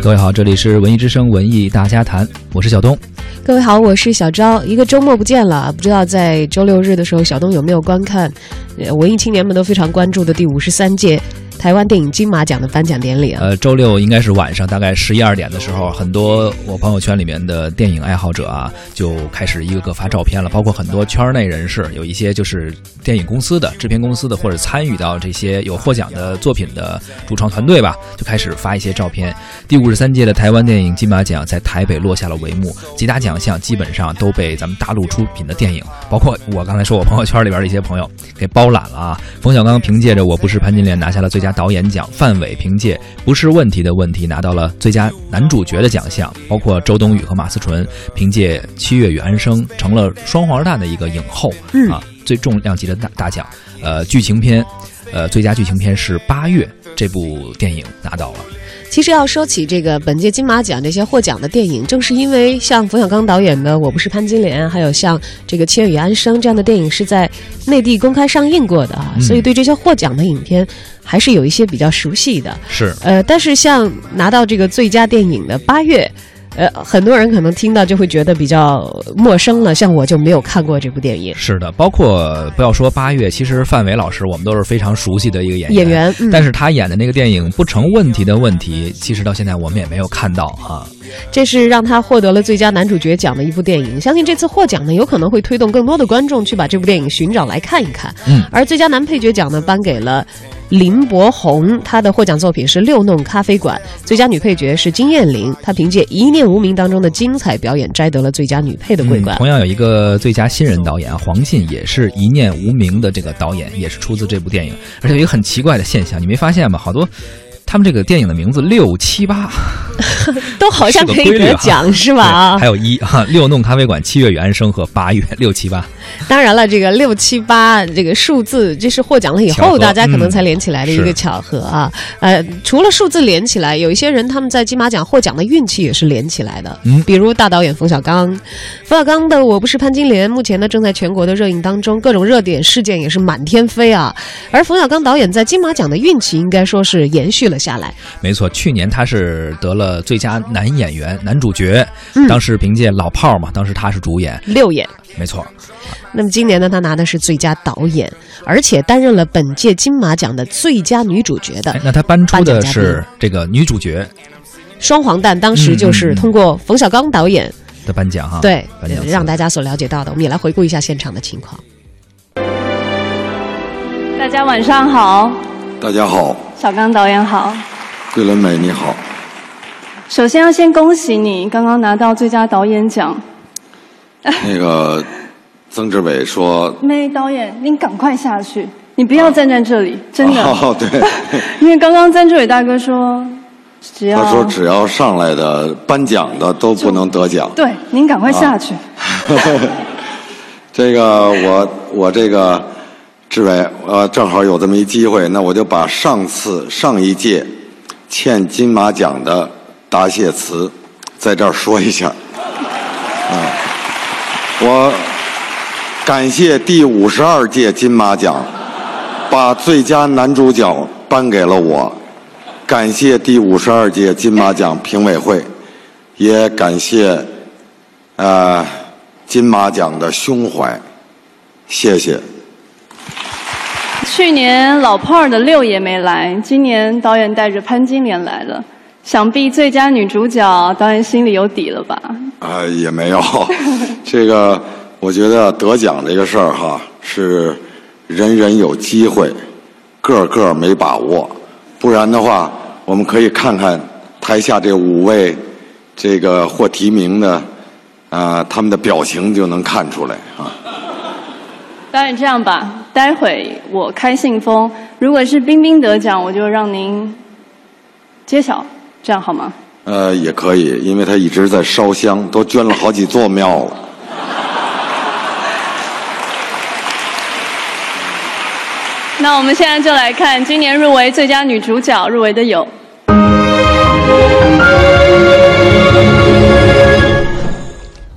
各位好，这里是文艺之声文艺大家谈，我是小东。各位好，我是小昭。一个周末不见了，不知道在周六日的时候，小东有没有观看文艺青年们都非常关注的第五十三届台湾电影金马奖的颁奖典礼？呃，周六应该是晚上大概十一二点的时候，很多我朋友圈里面的电影爱好者啊，就开始一个个发照片了，包括很多圈内人士，有一些就是电影公司的制片公司的，或者参与到这些有获奖的作品的主创团队吧，就开始发一些照片。第五十三届的台湾电影金马奖在台北落下了帷幕，几大奖项基本上都被咱们大陆出品的电影，包括我刚才说我朋友圈里边的一些朋友给包揽了啊。冯小刚凭借着《我不是潘金莲》拿下了最佳导演奖，范伟凭借《不是问题的问题》拿到了最佳男主角的奖项，包括周冬雨和马思纯凭借《七月与安生》成了双黄蛋的一个影后嗯啊，最重量级的大大奖。呃，剧情片，呃，最佳剧情片是《八月》这部电影拿到了。其实要说起这个本届金马奖这些获奖的电影，正是因为像冯小刚导演的《我不是潘金莲》，还有像这个《千与安生》这样的电影是在内地公开上映过的啊，嗯所以对这些获奖的影片还是有一些比较熟悉的。是，呃，但是像拿到这个最佳电影的《八月》，呃，很多人可能听到就会觉得比较陌生了。像我就没有看过这部电影。是的，包括不要说八月，其实范伟老师我们都是非常熟悉的一个演员。演员，嗯，但是他演的那个电影不成问题的问题，其实到现在我们也没有看到啊。这是让他获得了最佳男主角奖的一部电影。相信这次获奖呢，有可能会推动更多的观众去把这部电影寻找来看一看。嗯，而最佳男配角奖呢，颁给了林柏宏，他的获奖作品是《六弄咖啡馆》。最佳女配角是金燕玲，她凭借《一念无名》当中的精彩表演摘得了最佳女配的桂冠。嗯同样有一个最佳新人导演黄信，也是一念无名的这个导演，也是出自这部电影。而且有一个很奇怪的现象，你没发现吗？好多。他们这个电影的名字六七八，都好像可以得奖是吧？啊，还有一哈六弄咖啡馆、七月与安生和八月六七八。当然了，这个六七八这个数字，这是获奖了以后大家可能才连起来的一个巧合啊。呃，除了数字连起来，有一些人他们在金马奖获奖的运气也是连起来的。嗯，比如大导演冯小刚，冯小刚的《我不是潘金莲》目前呢正在全国的热映当中，各种热点事件也是满天飞啊。而冯小刚导演在金马奖的运气应该说是延续了下来。没错，去年他是得了最佳男演员、男主角，嗯、当时凭借《老炮儿》嘛，当时他是主演六演，没错。那么今年呢，他拿的是最佳导演，而且担任了本届金马奖的最佳女主角的。那他颁出的是这个女主角双黄蛋，当时就是通过冯小刚导演的颁奖哈，对，让大家所了解到的。我们也来回顾一下现场的情况。大家晚上好。大家好。小刚导演好。桂纶镁你好。首先要先恭喜你刚刚拿到最佳导演奖。那个曾志伟说：“梅导演，您赶快下去，你不要站在这里，真的。”哦，对。因为刚刚曾志伟大哥说，只要他说只要上来的颁奖的都不能得奖。对，您赶快下去。啊、这个我我这个志伟呃正好有这么一机会，那我就把上次上一届欠金马奖的答谢词在这儿说一下。啊。我感谢第五十二届金马奖把最佳男主角颁给了我，感谢第五十二届金马奖评委会，也感谢呃金马奖的胸怀，谢谢。去年老炮儿的六爷没来，今年导演带着潘金莲来了，想必最佳女主角导演心里有底了吧？啊、呃，也没有，这个我觉得得奖这个事儿哈，是人人有机会，个个没把握。不然的话，我们可以看看台下这五位这个获提名的啊、呃，他们的表情就能看出来啊。导演这样吧，待会我开信封，如果是冰冰得奖，我就让您揭晓，这样好吗？呃，也可以，因为他一直在烧香，都捐了好几座庙了。那我们现在就来看今年入围最佳女主角入围的有。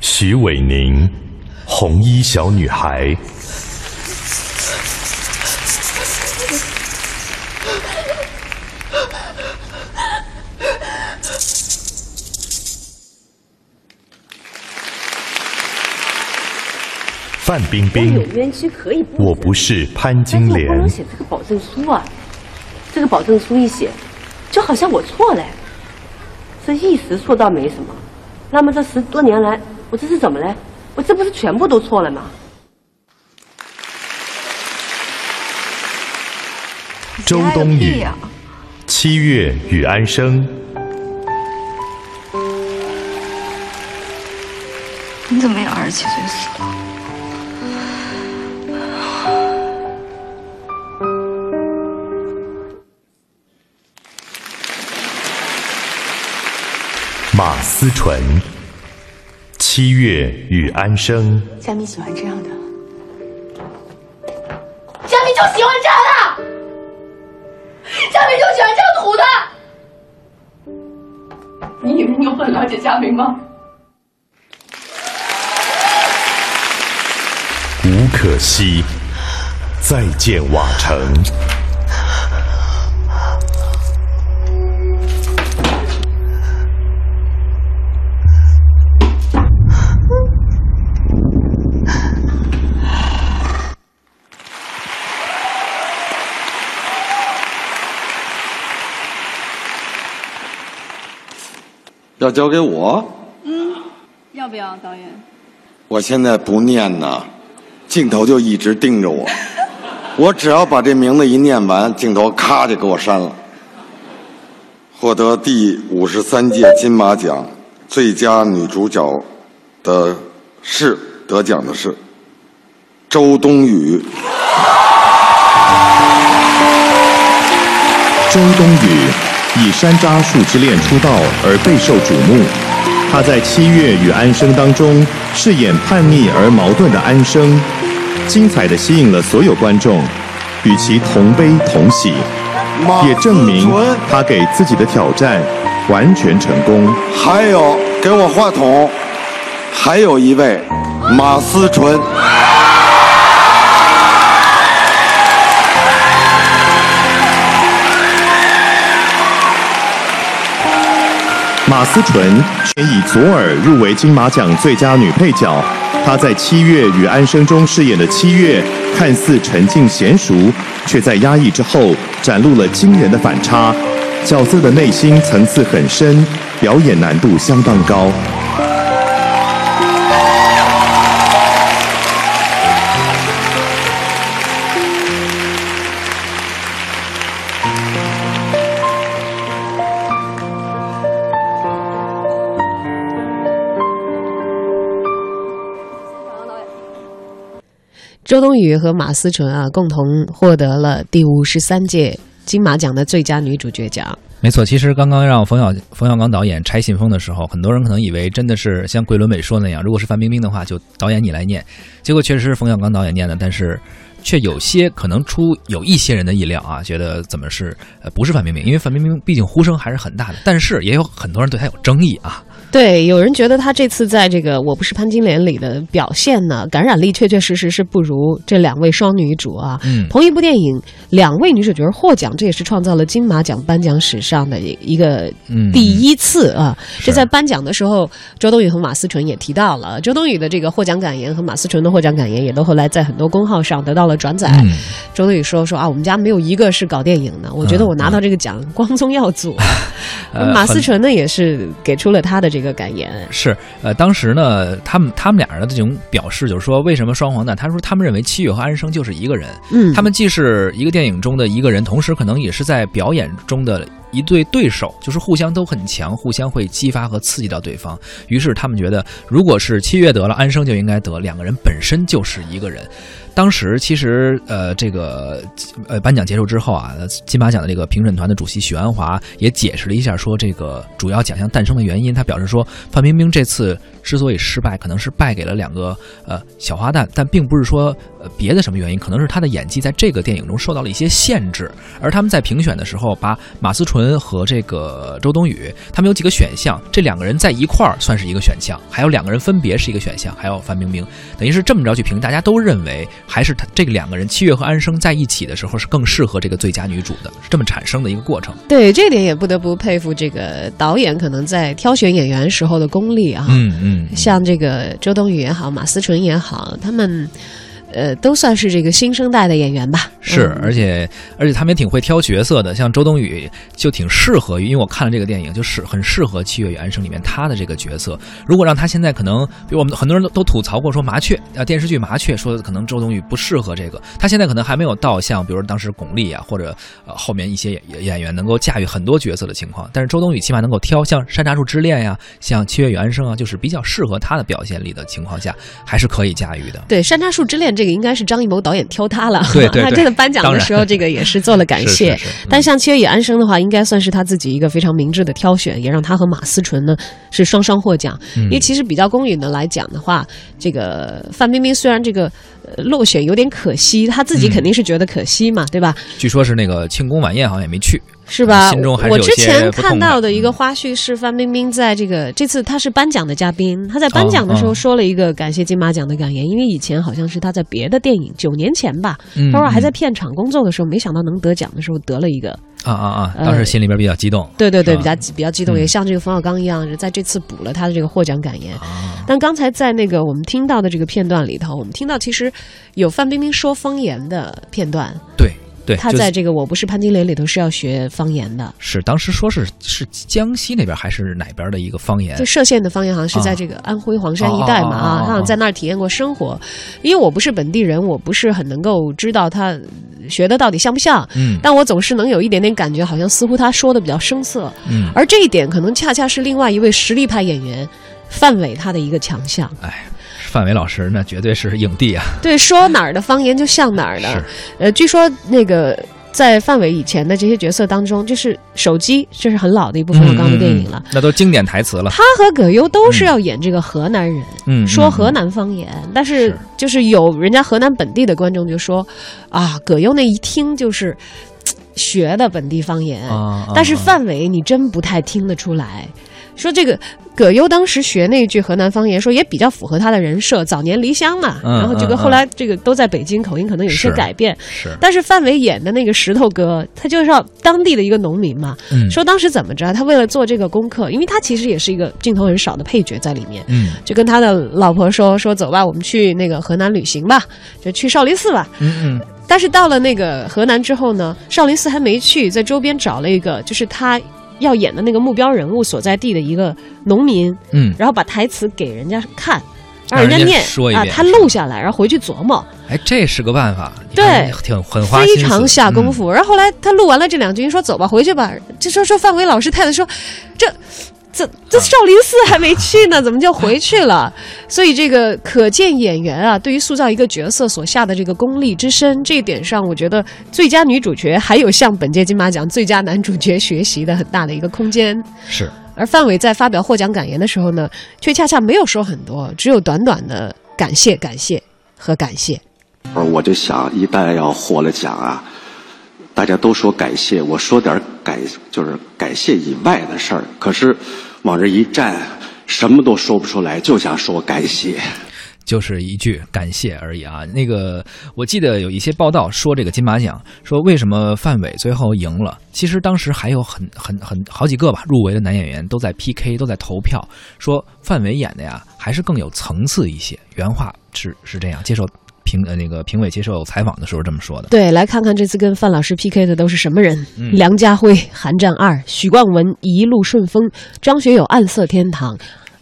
徐伟宁，《红衣小女孩》。范冰我有冰，冤屈可以不我不是潘金莲是我不能。写这个保证书啊！这个保证书一写，就好像我错了，这一时错倒没什么，那么这十多年来，我这是怎么了？我这不是全部都错了吗？周冬雨，七月与安生。你怎么也二十七岁死了？马思纯，七月与安生。佳敏喜欢这样的。佳明就喜欢这样的，佳明就喜欢这样土的。你以为你有很了解佳明吗？吴可惜，再见瓦城。要交给我，嗯要不要导演？我现在不念呢，镜头就一直盯着我。我只要把这名字一念完，镜头咔就给我删了。获得第五十三届金马奖最佳女主角的是得奖的是周冬雨。周冬雨以《山楂树之恋》出道而备受瞩目。他在《七月与安生》当中饰演叛逆而矛盾的安生，精彩的吸引了所有观众，与其同悲同喜，也证明他给自己的挑战完全成功。还有，给我话筒，还有一位马思纯。马思纯却以左耳入围金马奖最佳女配角。她在《七月与安生》中饰演的七月，看似沉静娴熟，却在压抑之后展露了惊人的反差。角色的内心层次很深，表演难度相当高。周冬雨和马思纯啊，共同获得了第五十三届金马奖的最佳女主角奖。没错，其实刚刚让冯小冯小刚导演拆信封的时候，很多人可能以为真的是像桂纶镁说那样，如果是范冰冰的话，就导演你来念。结果确实是冯小刚导演念的，但是却有些可能出有一些人的意料啊，觉得怎么是呃不是范冰冰，因为范冰冰毕竟呼声还是很大的，但是也有很多人对她有争议啊。对，有人觉得他这次在这个《我不是潘金莲》里的表现呢，感染力确确实实是不如这两位双女主啊。嗯同一部电影，两位女主角获奖，这也是创造了金马奖颁奖史上的一一个嗯第一次啊。是这在颁奖的时候，周冬雨和马思纯也提到了，周冬雨的这个获奖感言和马思纯的获奖感言，也都后来在很多公号上得到了转载。嗯周冬雨说说啊，我们家没有一个是搞电影的，我觉得我拿到这个奖 光宗耀祖。呃马思纯呢也是给出了他的这个一个感言。是，呃，当时呢，他们他们俩人的这种表示，就是说为什么双黄蛋？他说他们认为七月和安生就是一个人，嗯，他们既是一个电影中的一个人，同时可能也是在表演中的一对对手，就是互相都很强，互相会激发和刺激到对方。于是他们觉得，如果是七月得了，安生就应该得，两个人本身就是一个人。当时其实呃，这个呃颁奖结束之后啊，金马奖的这个评审团的主席许鞍华也解释了一下，说这个主要奖项诞生的原因。他表示说，范冰冰这次之所以失败，可能是败给了两个呃小花旦，但并不是说呃别的什么原因，可能是她的演技在这个电影中受到了一些限制。而他们在评选的时候，把马思纯淳和这个周冬雨，他们有几个选项，这两个人在一块儿算是一个选项，还有两个人分别是一个选项，还有范冰冰，等于是这么着去评，大家都认为还是他这个两个人七月和安生在一起的时候是更适合这个最佳女主的，是这么产生的一个过程。对这点也不得不佩服这个导演可能在挑选演员时候的功力啊。嗯嗯，像这个周冬雨也好，马思纯也好，他们。呃，都算是这个新生代的演员吧。是，嗯而且而且他们也挺会挑角色的，像周冬雨就挺适合于，因为我看了这个电影，就是很适合《七月与安生》里面她的这个角色。如果让她现在可能，比如我们很多人都都吐槽过说麻雀啊，电视剧麻雀说可能周冬雨不适合这个，她现在可能还没有到像比如当时巩俐啊或者呃后面一些演演员能够驾驭很多角色的情况，但是周冬雨起码能够挑，像《山楂树之恋》呀，像《七月与安生》啊，就是比较适合她的表现力的情况下，还是可以驾驭的。对《山楂树之恋》这个应该是张艺谋导演挑他了，对对 对他这个颁奖的时候，这个也是做了感谢。是是是嗯但像《七月与安生》的话，应该算是他自己一个非常明智的挑选，也让他和马思纯呢是双双获奖。嗯因为其实比较公允的来讲的话，这个范冰冰虽然这个。呃落选有点可惜，她自己肯定是觉得可惜嘛，对吧？据说是那个庆功晚宴好像也没去，是吧？心中还是我之前看到的一个花絮是范冰冰在这个这次她是颁奖的嘉宾，她在颁奖的时候说了一个感谢金马奖的感言，因为以前好像是她在别的电影九年前吧，嗯她说还在嗯片场工作的时候，没想到能得奖的时候得了一个。啊啊啊！呃当时心里边比较激动。对对对，比较比较激动，嗯也像这个冯小刚一样，在这次补了他的这个获奖感言。啊但刚才在那个我们听到的这个片段里头，我们听到其实有范冰冰说方言的片段，对对，他在这个《我不是潘金莲》里头是要学方言的。是当时说是是江西那边还是哪边的一个方言就？歙县的方言好像是在这个安徽黄山一带嘛啊，他好像在那儿体验过生活。因为我不是本地人，我不是很能够知道他学的到底像不像，嗯但我总是能有一点点感觉，好像似乎他说的比较生涩。嗯，而这一点可能恰恰是另外一位实力派演员范伟他的一个强项。哎，范伟老师那绝对是影帝啊！对，说哪儿的方言就像哪儿的。呃，据说那个在范伟以前的这些角色当中，就是手机，这是很老的一部冯小刚的电影了。嗯嗯嗯那都经典台词了。他和葛优都是要演这个河南人，嗯，嗯说河南方言，但是是就是有人家河南本地的观众就说，啊，葛优那一听就是学的本地方言，但是啊范伟你真不太听得出来。说这个葛优当时学那句河南方言，说也比较符合他的人设，早年离乡嘛，嗯然后这个嗯后来这个都在北京，口音可能有一些改变。是但是范伟演的那个石头哥，他就是要当地的一个农民嘛，嗯说当时怎么着，他为了做这个功课，因为他其实也是一个镜头很少的配角在里面，嗯就跟他的老婆说说走吧，我们去那个河南旅行吧，就去少林寺吧。嗯嗯但是到了那个河南之后呢，少林寺还没去，在周边找了一个就是他要演的那个目标人物所在地的一个农民，嗯，然后把台词给人家看，让人家念啊，说一遍他录下来，然后回去琢磨。哎，这是个办法，对挺很花非常下功。嗯夫。然后后来他录完了这两句，说走吧，回去吧。就说说范伟老师太太说，这这这少林寺还没去呢，怎么就回去了？所以这个可见演员啊，对于塑造一个角色所下的这个功力之深，这一点上，我觉得最佳女主角还有向本届金马奖最佳男主角学习的很大的一个空间。是而范伟在发表获奖感言的时候呢，却恰恰没有说很多，只有短短的感谢、感谢和感谢。而我就想，一旦要获了奖啊，大家都说感谢，我说点感，就是感谢以外的事儿。可是往这一站，什么都说不出来，就想说感谢。就是一句感谢而已啊。那个我记得有一些报道说，这个金马奖说为什么范伟最后赢了？其实当时还有很很很好几个吧入围的男演员都在 PK 都在投票，说范伟演的呀还是更有层次一些。原话是是这样，接受评呃那个评委接受采访的时候这么说的。对，来看看这次跟范老师 PK 的都是什么人：嗯梁家辉《寒战二》，许冠文《一路顺风》，张学友《暗色天堂》。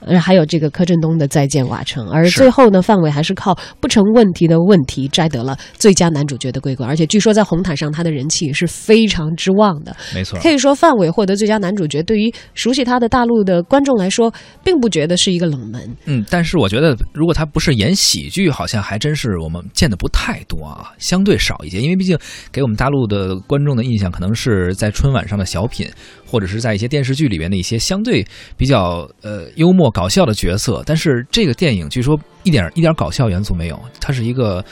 呃，还有这个柯震东的《再见瓦城》，而最后呢，范伟还是靠不成问题的问题摘得了最佳男主角的桂冠，而且据说在红毯上他的人气也是非常之旺的。没错，可以说，范伟获得最佳男主角，对于熟悉他的大陆的观众来说，并不觉得是一个冷门。嗯，但是我觉得，如果他不是演喜剧，好像还真是我们见的不太多啊，相对少一些。因为毕竟给我们大陆的观众的印象，可能是在春晚上的小品，或者是在一些电视剧里面的一些相对比较呃幽默搞笑的角色。但是这个电影据说一点一点搞笑元素没有，它是一个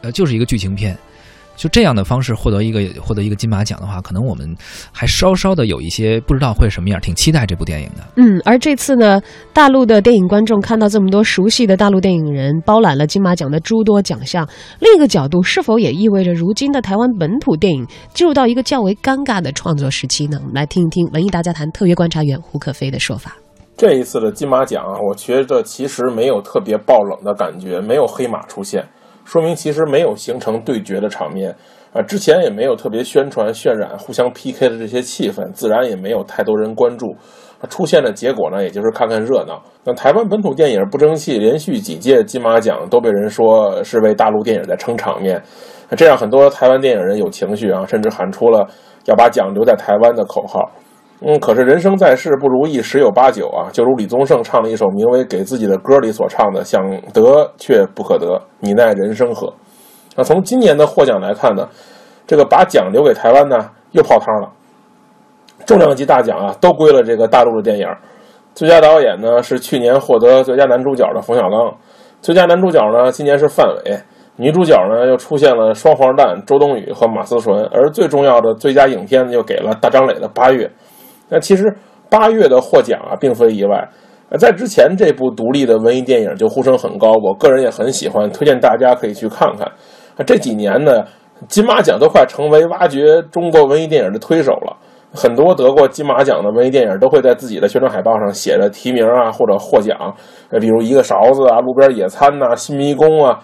呃就是一个剧情片。就这样的方式获得一个获得一个金马奖的话，可能我们还稍稍的有一些不知道会什么样，挺期待这部电影的。嗯，而这次呢，大陆的电影观众看到这么多熟悉的大陆电影人包揽了金马奖的诸多奖项，另一个角度是否也意味着如今的台湾本土电影进入到一个较为尴尬的创作时期呢？我们来听一听文艺大家谈特约观察员胡可飞的说法。这一次的金马奖啊，我觉得其实没有特别爆冷的感觉，没有黑马出现，说明其实没有形成对决的场面啊。之前也没有特别宣传渲染互相 PK 的这些气氛，自然也没有太多人关注。出现的结果呢，也就是看看热闹。那台湾本土电影不争气，连续几届金马奖都被人说是为大陆电影在撑场面，这让很多台湾电影人有情绪啊，甚至喊出了要把奖留在台湾的口号。嗯，可是人生在世不如意十有八九啊，就如李宗盛唱了一首名为《给自己的歌》里所唱的：“想得却不可得，你奈人生何？”那从今年的获奖来看呢，这个把奖留给台湾呢，又泡汤了。重量级大奖啊，都归了这个大陆的电影。最佳导演呢是去年获得最佳男主角的冯小刚，最佳男主角呢今年是范伟，女主角呢又出现了双黄蛋周冬雨和马思纯，而最重要的最佳影片又给了大张磊的《八月》。那其实八月的获奖啊，并非意外。呃，在之前这部独立的文艺电影就呼声很高，我个人也很喜欢，推荐大家可以去看看。这几年呢，金马奖都快成为挖掘中国文艺电影的推手了。很多得过金马奖的文艺电影都会在自己的宣传海报上写着提名啊或者获奖。呃，比如一个勺子啊、路边野餐呐、新迷宫啊、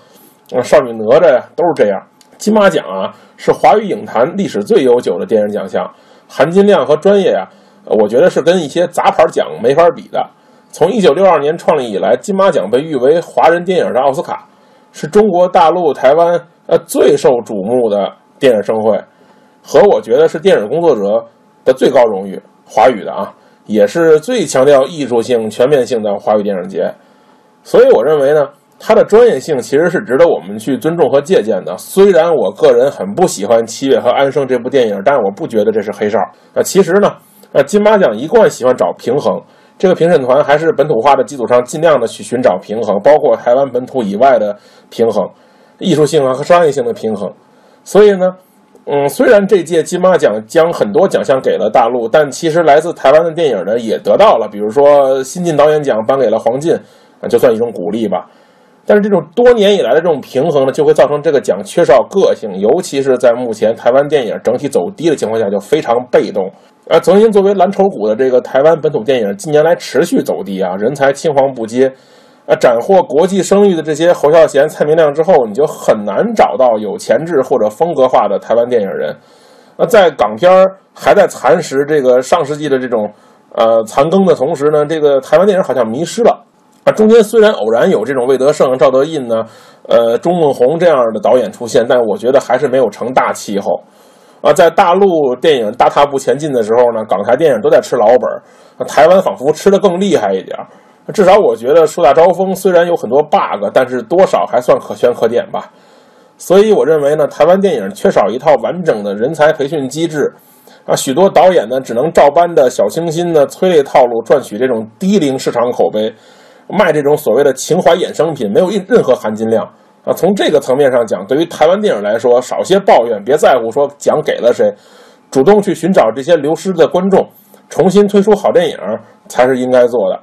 少女哪吒呀，都是这样。金马奖啊，是华语影坛历史最悠久的电影奖项，含金量和专业啊。我觉得是跟一些杂牌奖没法比的。从一九六二年创立以来，金马奖被誉为华人电影的奥斯卡，是中国大陆、台湾呃最受瞩目的电影盛会，和我觉得是电影工作者的最高荣誉，华语的啊，也是最强调艺术性、全面性的华语电影节。所以我认为呢，它的专业性其实是值得我们去尊重和借鉴的。虽然我个人很不喜欢《七月》和《安生》这部电影，但是我不觉得这是黑哨。那，其实呢。那金马奖一贯喜欢找平衡，这个评审团还是本土化的基础上尽量的去寻找平衡，包括台湾本土以外的平衡，艺术性啊和商业性的平衡。所以呢，嗯，虽然这届金马奖将很多奖项给了大陆，但其实来自台湾的电影呢也得到了，比如说新晋导演奖颁给了黄晋，啊，就算一种鼓励吧。但是这种多年以来的这种平衡呢，就会造成这个奖缺少个性，尤其是在目前台湾电影整体走低的情况下，就非常被动。啊，曾经作为蓝筹股的这个台湾本土电影，近年来持续走低啊，人才青黄不接。啊，斩获国际声誉的这些侯孝贤、蔡明亮之后，你就很难找到有潜质或者风格化的台湾电影人。那在港片还在蚕食这个上世纪的这种呃残羹的同时呢，这个台湾电影好像迷失了。啊，中间虽然偶然有这种魏德胜、赵德胤呢，呃，钟孟宏这样的导演出现，但我觉得还是没有成大气候。啊，在大陆电影大踏步前进的时候呢，港台电影都在吃老本，台湾仿佛吃的更厉害一点。至少我觉得《树大招风》虽然有很多 bug，但是多少还算可圈可点吧。所以我认为呢，台湾电影缺少一套完整的人才培训机制。啊，许多导演呢，只能照搬的小清新的催泪套路，赚取这种低龄市场口碑。卖这种所谓的情怀衍生品，没有任任何含金量啊！从这个层面上讲，对于台湾电影来说，少些抱怨，别在乎说奖给了谁，主动去寻找这些流失的观众，重新推出好电影，才是应该做的。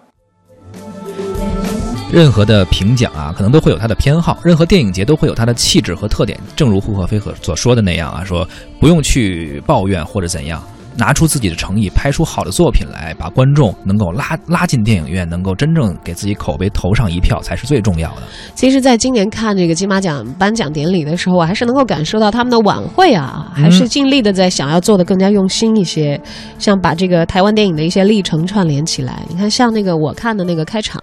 任何的评奖啊，可能都会有它的偏好；任何电影节都会有它的气质和特点。正如胡可飞和所说的那样啊，说不用去抱怨或者怎样。拿出自己的诚意，拍出好的作品来，把观众能够拉拉进电影院，能够真正给自己口碑投上一票，才是最重要的。其实，在今年看这个金马奖颁奖典礼的时候，我还是能够感受到他们的晚会啊，还是尽力的在想要做的更加用心一些，像把这个台湾电影的一些历程串联起来。你看，像那个我看的那个开场，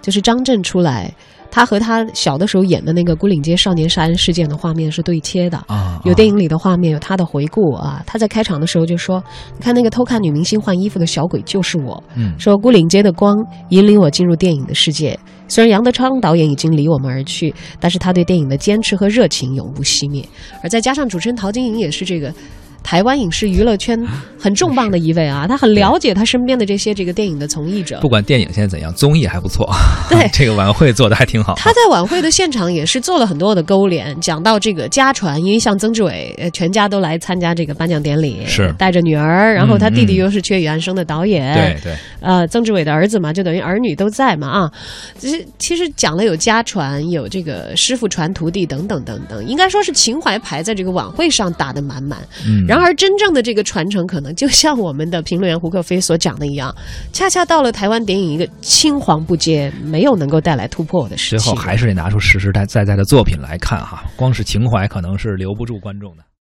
就是张震出来。他和他小的时候演的那个孤岭街少年杀人事件的画面是对切的啊，有电影里的画面，有他的回顾啊。他在开场的时候就说：“你看那个偷看女明星换衣服的小鬼就是我。”嗯，说孤岭街的光引领我进入电影的世界。虽然杨德昌导演已经离我们而去，但是他对电影的坚持和热情永不熄灭。而再加上主持人陶晶莹也是这个。台湾影视娱乐圈很重磅的一位啊，他很了解他身边的这些这个电影的从艺者不。管电影现在怎样，综艺还不错。对 这个晚会做的还挺好。他在晚会的现场也是做了很多的勾连，讲到这个家传，因为像曾志伟，呃，全家都来参加这个颁奖典礼，是带着女儿，然后他弟弟又是《缺语安生》的导演，对对，呃，曾志伟的儿子嘛，就等于儿女都在嘛啊。其实其实讲了有家传，有这个师傅传徒弟等等等等，应该说是情怀牌在这个晚会上打的满满。嗯然然而真正的这个传承，可能就像我们的评论员胡克飞所讲的一样，恰恰到了台湾电影一个青黄不接，没有能够带来突破的时候。最后还是得拿出实实在在的作品来看哈，光是情怀可能是留不住观众的。